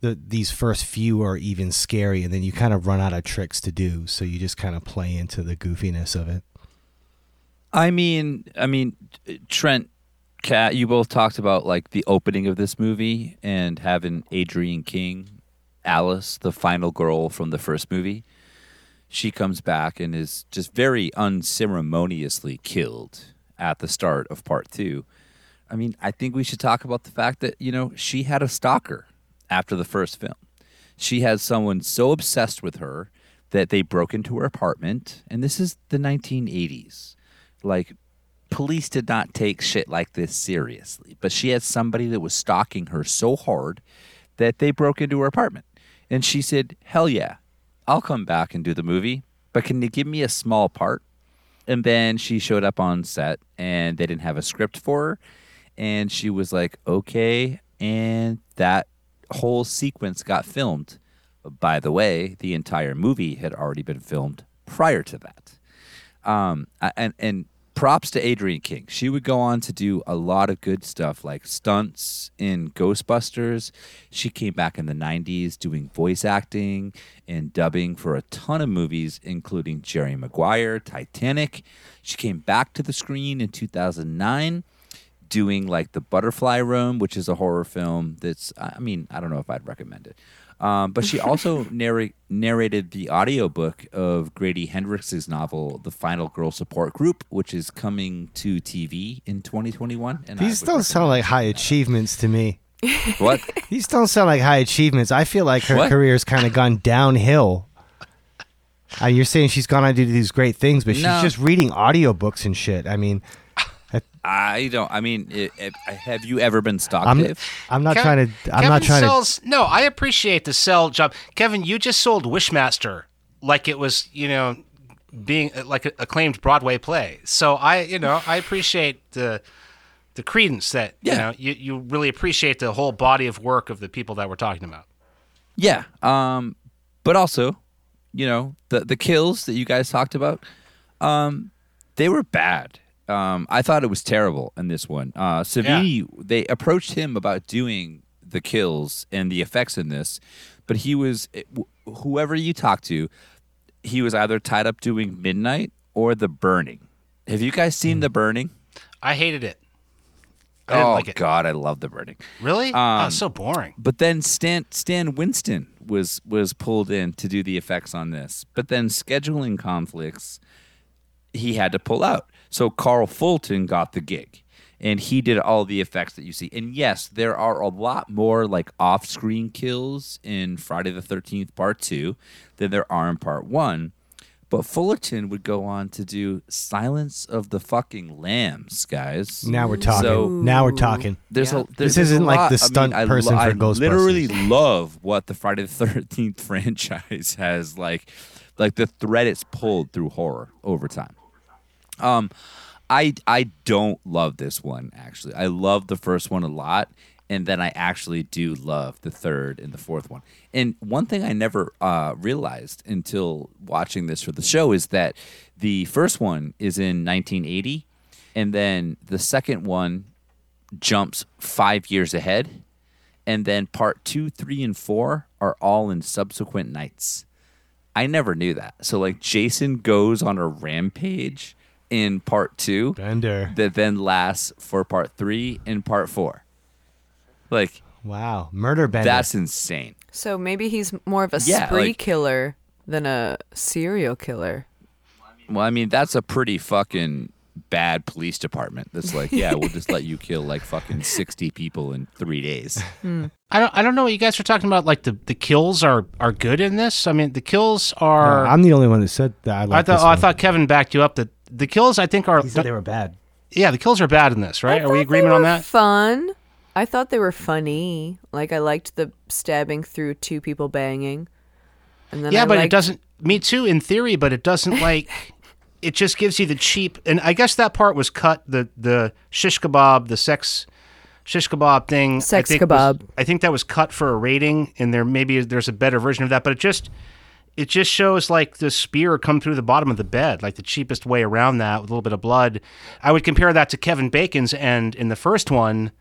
the these first few are even scary and then you kind of run out of tricks to do so you just kind of play into the goofiness of it I mean, I mean, Trent, Kat, you both talked about like the opening of this movie and having Adrienne King, Alice, the final girl from the first movie. She comes back and is just very unceremoniously killed at the start of part two. I mean, I think we should talk about the fact that, you know, she had a stalker after the first film. She had someone so obsessed with her that they broke into her apartment, and this is the 1980s. Like, police did not take shit like this seriously, but she had somebody that was stalking her so hard that they broke into her apartment. And she said, Hell yeah, I'll come back and do the movie, but can you give me a small part? And then she showed up on set and they didn't have a script for her. And she was like, okay. And that whole sequence got filmed. By the way, the entire movie had already been filmed prior to that. Um, and and props to Adrienne King. She would go on to do a lot of good stuff like stunts in Ghostbusters. She came back in the 90s doing voice acting and dubbing for a ton of movies including Jerry Maguire, Titanic. She came back to the screen in 2009 doing like the Butterfly Room, which is a horror film that's I mean, I don't know if I'd recommend it. Um, but she also narrate, narrated the audiobook of Grady Hendrix's novel, The Final Girl Support Group, which is coming to TV in 2021. And these would don't sound like high recommend achievements to me. What? these don't sound like high achievements i feel like her What? career's kind of gone downhill uh, you're saying she's gone on to do these great things but she's No. just reading audiobooks and shit i mean I don't. I mean, i i have you ever been stalked, i'm, Dave? I'm not Kev- trying to i'm Kevin not trying to sells, No, I appreciate the sell job. Kevin, you just sold Wishmaster like it was, you know, being uh, like a acclaimed Broadway play. So I, you know, I appreciate the the credence that you know you, you really appreciate the whole body of work of the people that we're talking about. Yeah. Um, but also, you know, the the kills that you guys talked about, um, they were bad. Um, I thought it was terrible in this one. Uh, Savini, they approached him about doing the kills and the effects in this, but he was whoever you talk to, he was either tied up doing Midnight or The Burning. Have you guys seen The Burning? I hated it. I oh like it. God, I love The Burning. Really? oh, Um, it's so boring. But then Stan Stan Winston was was pulled in to do the effects on this. But then scheduling conflicts, he had to pull out. So Carl Fulton got the gig, and he did all the effects that you see. And yes, there are a lot more like off-screen kills in Friday the Thirteenth Part Two than there are in Part One. But Fullerton would go on to do Silence of the Fucking Lambs, guys. now we're talking So- now we're talking There's Yeah. a there's, This there's a isn't like lot- the I mean, stunt I person lo- for I Ghostbusters. literally love what the Friday the Thirteenth franchise has like, like the thread it's pulled through horror over time. Um, I I don't love this one actually. I love the first one a lot, and then I actually do love the third and the fourth one. And one thing I never uh, realized until watching this for the show is that the first one is in 1980, and then the second one jumps five years ahead, and then part two, three, and four are all in subsequent nights. I never knew that. So like Jason goes on a rampage in part two Bender. that then lasts for part three and part four. Like Wow. Murder Bender. that's insane. So maybe he's more of a Yeah, spree like- killer than a serial killer. Well, I mean, that's a pretty fucking bad police department. That's like, yeah, we'll just let you kill like fucking sixty people in three days. Hmm. I don't I don't know what you guys are talking about. Like the, the kills are are good in this. I mean the kills No, are. I'm the only one that said that. I, I thought this oh, I thought Kevin backed you up. That the kills I think are he said they were bad. yeah the kills are bad in this right. I Are we thought agreement they on that? Fun. I thought they were funny. Like I liked the stabbing through two people banging. And then yeah, I but it doesn't. Me too, in theory, but it doesn't like. it just gives you the cheap, and I guess that part was cut. The the shish kebab, the sex shish kebab thing. I Sex think was- kebab. I think that was cut for a rating, and there maybe there's a better version of that, but it just. It just shows like the spear come through the bottom of the bed, like the cheapest way around that with a little bit of blood. I would compare that to Kevin Bacon's end in the first one.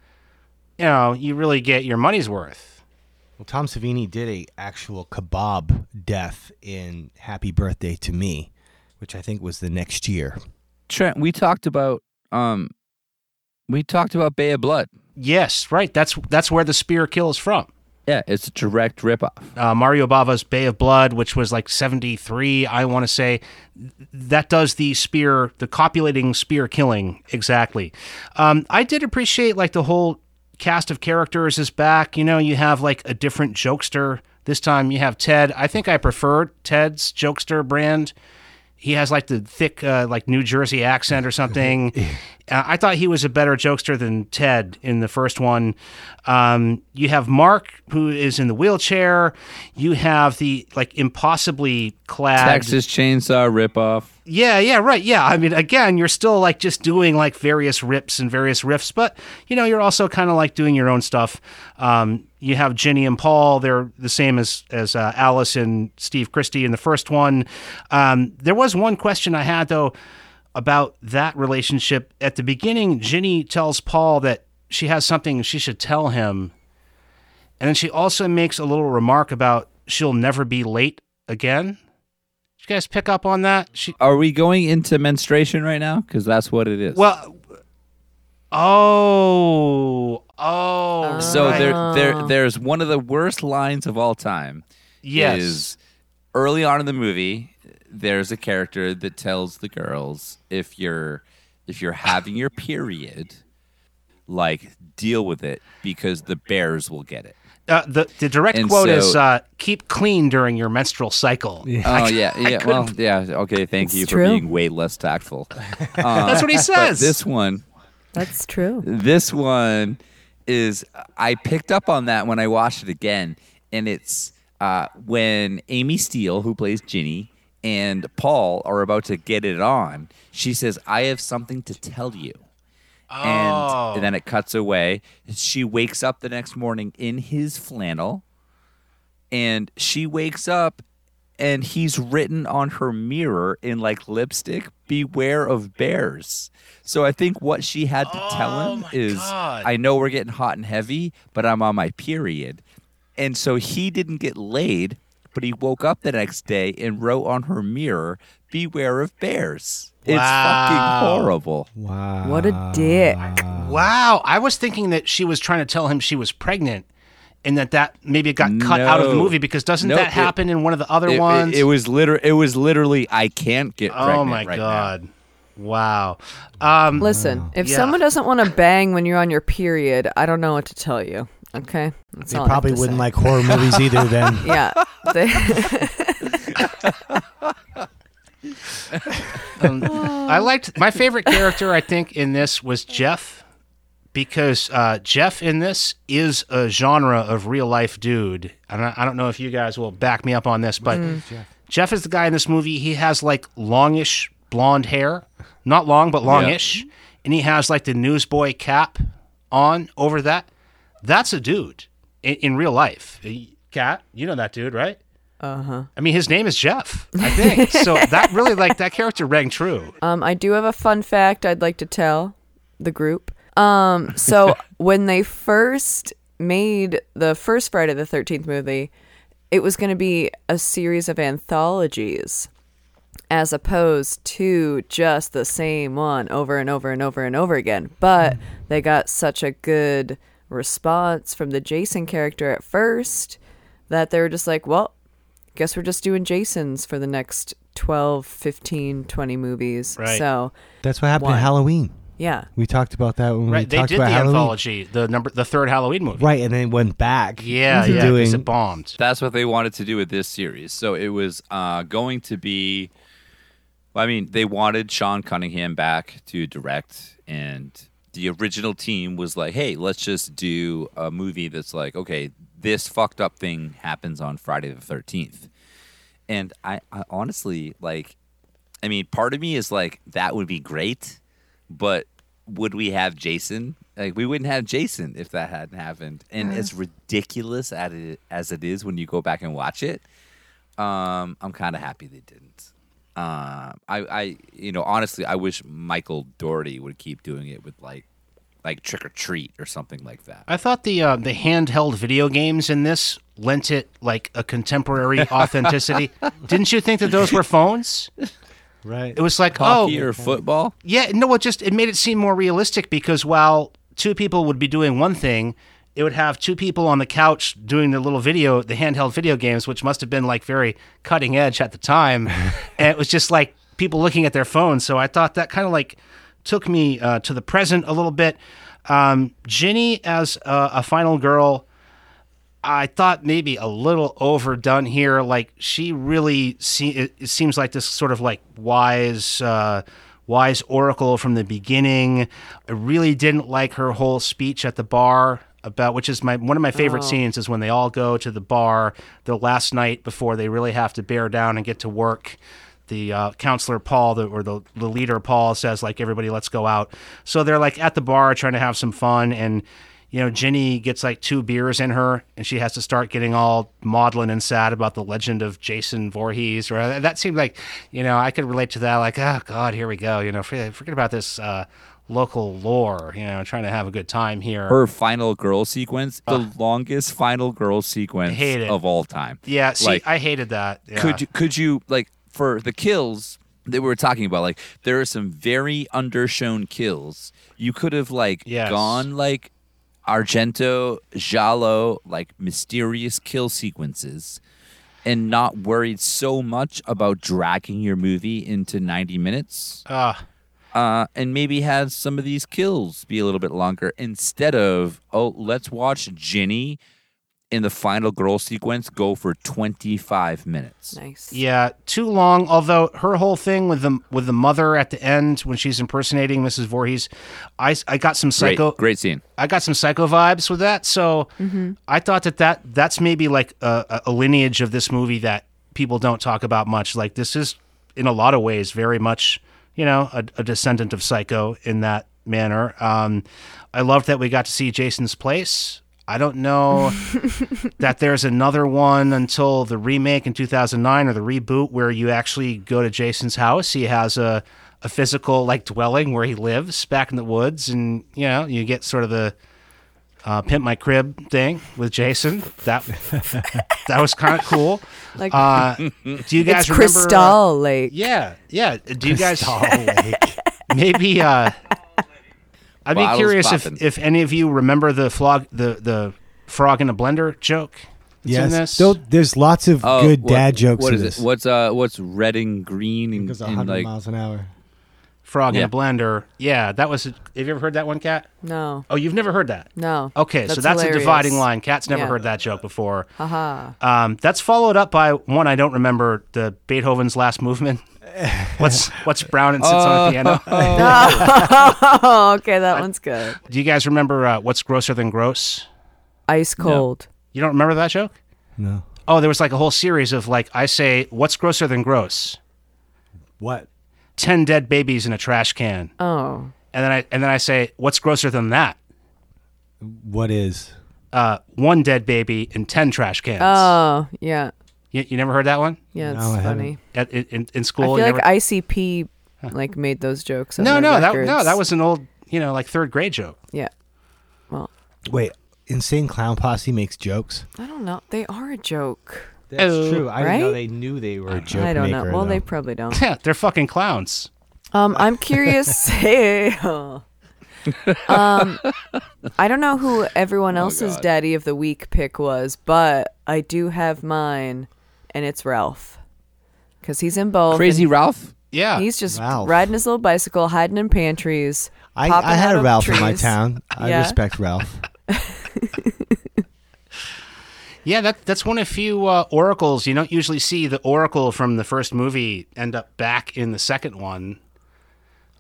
You know, you really get your money's worth. Well, Tom Savini did a actual kebab death in Happy Birthday to Me, which I think was the next year. Trent, we talked about um, we talked about Bay of Blood. Yes, right. That's that's where the spear kill is from. Yeah, it's a direct ripoff. uh, Mario Bava's Bay of Blood, which was like 73, I want to say. That does the spear, the copulating spear killing exactly. Um, I did appreciate like the whole cast of characters is back. You know, you have like a different jokester. This time you have Ted. I think I prefer Ted's jokester brand. He has like the thick, uh, like New Jersey accent or something. uh, I thought he was a better jokester than Ted in the first one. Um, you have Mark, who is in the wheelchair. You have the like impossibly clad Texas Chainsaw ripoff. Yeah, yeah, right. Yeah. I mean, again, you're still like just doing like various rips and various riffs, but you know, you're also kind of like doing your own stuff. Um, you have Ginny and Paul. They're the same as as uh, Alice and Steve Christy in the first one. Um, there was one question I had though about that relationship at the beginning. Ginny tells Paul that she has something she should tell him, and then she also makes a little remark about she'll never be late again. You guys pick up on that? She Are we going into menstruation right now? Because that's what it is. Well, oh, oh. so right. there, there, there's one of the worst lines of all time. yes, Is early on in the movie, there's a character that tells the girls if you're if you're having your period, like deal with it because the bears will get it. Uh, the the direct And quote so- is uh, "Keep clean during your menstrual cycle." Oh yeah, yeah. Well, yeah. Okay, thank It's you for true. being way less tactful. Uh, That's what he but says. this one, That's true. this one is I picked up on that when I watched it again, and it's uh, when Amy Steel, who plays Ginny, and Paul are about to get it on. She says, "I have something to tell you." And, Oh. and then it cuts away. She wakes up the next morning in his flannel, and she wakes up, and he's written on her mirror in like lipstick, "Beware of bears." So I think what she had to tell Oh him is, God. "I know we're getting hot and heavy, but I'm on my period," and so he didn't get laid. But he woke up the next day and wrote on her mirror, "Beware of bears." It's fucking horrible. Wow. What a dick. Wow, I was thinking that she was trying to tell him she was pregnant, and that that maybe it got cut out of the movie because doesn't Nope, that it- happen in one of the other It, it- ones? it was liter- It was literally, I can't get pregnant oh my right now." god, wow. Um, Listen, if Yeah. someone doesn't want to bang when you're on your period, I don't know what to tell you. Okay, that's They all I have probably to wouldn't say. like horror movies either. Then Yeah, they, Um, I liked my favorite character. I think in this was Jeff, because uh, Jeff in this is a genre of real life dude. I don't, I don't know if you guys will back me up on this, but Jeff is the guy in this movie. He has like longish blonde hair, not long but longish, and he has like the newsboy cap on over that. That's a dude in, in real life. Cat, you know that dude, right? Uh huh. I mean, his name is Jeff, I think. so that really like that character rang true. Um, I do have a fun fact I'd like to tell the group. Um, so when they first made the first Friday the Thirteenth movie, it was going to be a series of anthologies as opposed to just the same one over and over and over and over again. But they got such a good response from the Jason character at first that they were just like, well, guess we're just doing Jasons for the next 12, 15, 20 movies. Right. So, That's what happened One. in Halloween. yeah. We talked about that when we Right, they talked did about the Halloween. anthology, the number, the third Halloween movie. Right, and then went back. Yeah, to yeah, because doing it bombed. That's what they wanted to do with this series. So it was uh, going to be. I mean, they wanted Sean Cunningham back to direct, and the original team was like, "Hey, let's just do a movie that's like, okay, this fucked up thing happens on Friday the Thirteenth. And I, I honestly like, I mean, part of me is like, that would be great, but would we have Jason? Like, we wouldn't have Jason if that hadn't happened. And as ridiculous at it, as it is when you go back and watch it, um, I'm kind of happy they didn't. Uh, I, I, you know, honestly, I wish Michael Dougherty would keep doing it with like, like Trick 'r Treat or something like that. I thought the uh, the handheld video games in this lent it like a contemporary authenticity. Didn't you think that those were phones? right. It was like, Hockey oh, or football? yeah, no, it just it made it seem more realistic because while two people would be doing one thing, it would have two people on the couch doing the little video, the handheld video games, which must have been like very cutting edge at the time, and it was just like people looking at their phones. So I thought that kind of like took me uh, to the present a little bit. Um, Ginny as a, a final girl. I thought maybe a little overdone here. Like she really see it, it seems like this sort of like wise, uh, wise oracle from the beginning. I really didn't like her whole speech at the bar about which is my one of my favorite scenes is when they all go to the bar the last night before they really have to bear down and get to work the uh, counselor Paul, the, or the, the leader Paul, says like everybody, let's go out. So they're like at the bar trying to have some fun, and you know Ginny gets like two beers in her, and she has to start getting all maudlin and sad about the legend of Jason Voorhees. Or that seemed like you know I could relate to that. Like oh god, here we go. You know forget, about this. Uh, local lore you know trying to have a good time here Her final girl sequence, the longest final girl sequence of all time. yeah see like- i hated that yeah. Could you could you like for the kills that we were talking about? Like there are some very undershown kills. You could have like Yes. gone like Argento, Giallo, like mysterious kill sequences, and not worried so much about dragging your movie into ninety minutes. uh, uh, and maybe have some of these kills be a little bit longer instead of oh let's watch Ginny in the final girl sequence go for 25 minutes Nice. Yeah, too long. Although her whole thing with the with the mother at the end when she's impersonating Mrs. Voorhees, I, I got some psycho great scene I got some psycho vibes with that. So I thought that, that that's maybe like a, a lineage of this movie that people don't talk about much. Like this is in a lot of ways very much you know a, a descendant of Psycho in that manner. Um, I loved that we got to see Jason's place. I don't know that there's another one until the remake in 2009 or the reboot where you actually go to Jason's house. He has a a physical like dwelling where he lives back in the woods, and you know you get sort of the uh, pimp my crib thing with Jason. That that was kind of cool. Like Uh, do you guys it's remember? uh, Crystal Lake. yeah, yeah. Do you guys Lake. maybe? Uh, I'd be curious if, poppin'. if any of you remember the flog the the frog in a blender joke. that's in yes. this? Still, there's lots of Oh, good what- dad jokes What is in this. it what's uh what's red and green and, Because and like miles an hour. Frog in a blender. Yeah, that was. Have you ever heard that one, Cat? No, Oh, you've never heard that. no. Okay, so That's that's a dividing line. Cat's never Yeah. heard that joke before. Haha. Um, that's followed up by one I don't remember, the Beethoven's Last Movement. What's what's Brown and sits on a piano? oh, okay, that one's good. Do you guys remember uh, what's grosser than gross? Ice cold. You don't remember that joke? No. Oh, there was like a whole series of like I say, what's grosser than gross? What? Ten dead babies in a trash can, Oh, and then I and then I say, what's grosser than that? What is? Uh, one dead baby in ten trash cans. oh, yeah, you, you never heard that one yeah. It's No, I funny. At, in, in, in I school? feel you like never- ICP like made those jokes. on no, their no, that records. no, that was an old, you know, like third grade joke. yeah. Well, Wait, Insane Clown Posse makes jokes. I don't know. They are a joke. That's Oh. true. I didn't know Right? they knew they were a joke I don't know. maker, Well, they probably don't. Yeah, they're fucking clowns. Um, I'm curious. hey, oh. um, I don't know who everyone else's God. daddy of the week pick was, but I do have mine, and it's Ralph, because he's in both. Crazy Ralph. Yeah. He's just Ralph. riding his little bicycle, hiding in pantries. I, popping I had out a of Ralph in my town. I Yeah? respect Ralph. Yeah, that that's one of few uh, oracles. You don't usually see the oracle from the first movie end up back in the second one.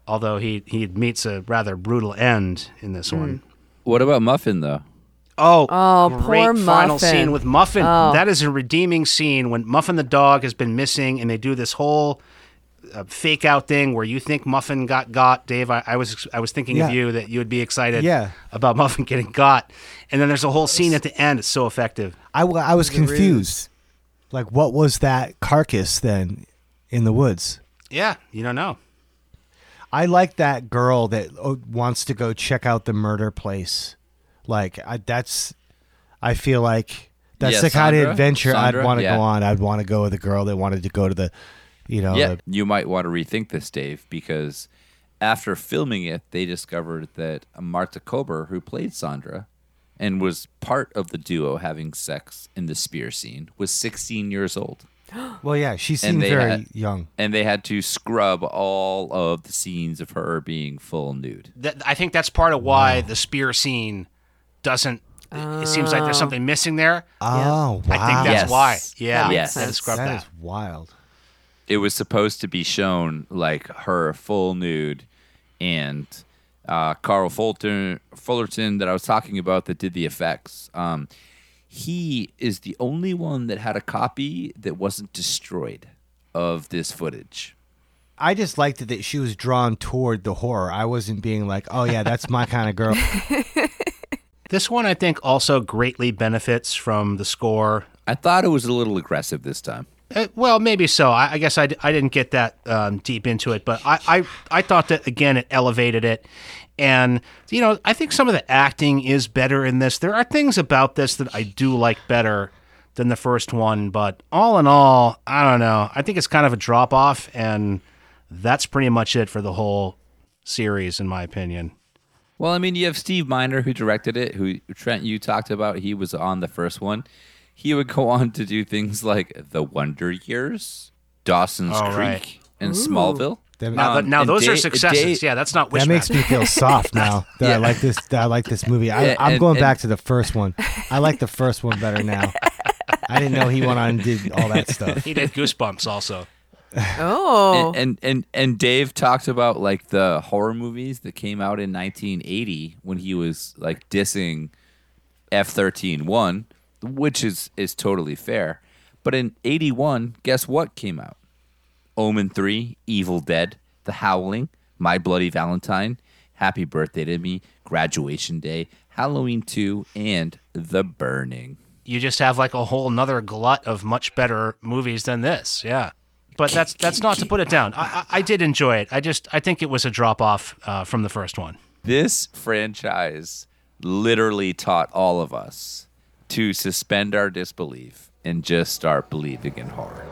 Although he he meets a rather brutal end in this one. What about Muffin though? Oh, Oh, great poor final Muffin. scene with Muffin. Oh. That is a redeeming scene when Muffin the dog has been missing, and they do this whole uh, fake out thing where you think Muffin got got. Dave, I, I was I was thinking of you that you would be excited Yeah. about Muffin getting got, and then there's a whole scene at the end. It's so effective. I, w- I was confused. Like, what was that carcass then in the woods? Yeah, you don't know. I like that girl that uh, wants to go check out the murder place. Like, I, that's, I feel like that's Yeah, the kind of adventure Sandra? I'd want to Yeah. go on. I'd want to go with a girl that wanted to go to the, you know, yeah, the- you might want to rethink this, Dave, because after filming it, they discovered that Marta Kober, who played Sandra and was part of the duo having sex in the spear scene, was 16 years old. well, yeah, she seemed very had- young. And they had to scrub all of the scenes of her being full nude. That, I think that's part of why the spear scene doesn't. It seems like there's oh. something missing there. Oh, wow. I think that's Yes. why. Yeah, That makes they had to sense. scrub that that. is wild. it was supposed to be shown like her full nude and uh, Carl Fulton, Fullerton that I was talking about that did the effects. Um, he is the only one that had a copy that wasn't destroyed of this footage. I just liked it that she was drawn toward the horror. I wasn't being like, oh, yeah, that's my kind of girl. This one, I think, also greatly benefits from the score. I thought it was a little aggressive this time. Uh, well, maybe so. I, I guess I, d- I didn't get that um, deep into it, but I, I, I thought that, again, it elevated it. And, you know, I think some of the acting is better in this. There are things about this that I do like better than the first one, but all in all, I don't know. I think it's kind of a drop off, and that's pretty much it for the whole series, in my opinion. Well, I mean, you have Steve Miner who directed it, who Trent you talked about. He was on the first one. He would go on to do things like The Wonder Years, Dawson's Oh, Creek, right. and Smallville. That- Now, Um, now and those are successes. Dave- yeah, that's not That makes Wishmaster. me feel soft now that I like this. That I like this movie. I, Yeah, I'm and- going and- back to the first one. I like the first one better now. I didn't know he went on and did all that stuff. He did Goosebumps also. Oh, and, and and and Dave talked about like the horror movies that came out in 1980 when he was like dissing F13 1, which is is totally fair. But in 81, guess what came out? Omen 3, Evil Dead, The Howling, My Bloody Valentine, Happy Birthday to Me, Graduation Day, Halloween 2, and The Burning. you just have like a whole nother glut of much better movies than this. Yeah. But that's that's not to put it down. I, I, I did enjoy it. I just I think it was a drop off uh, from the first one. This franchise literally taught all of us to suspend our disbelief and just start believing in horror.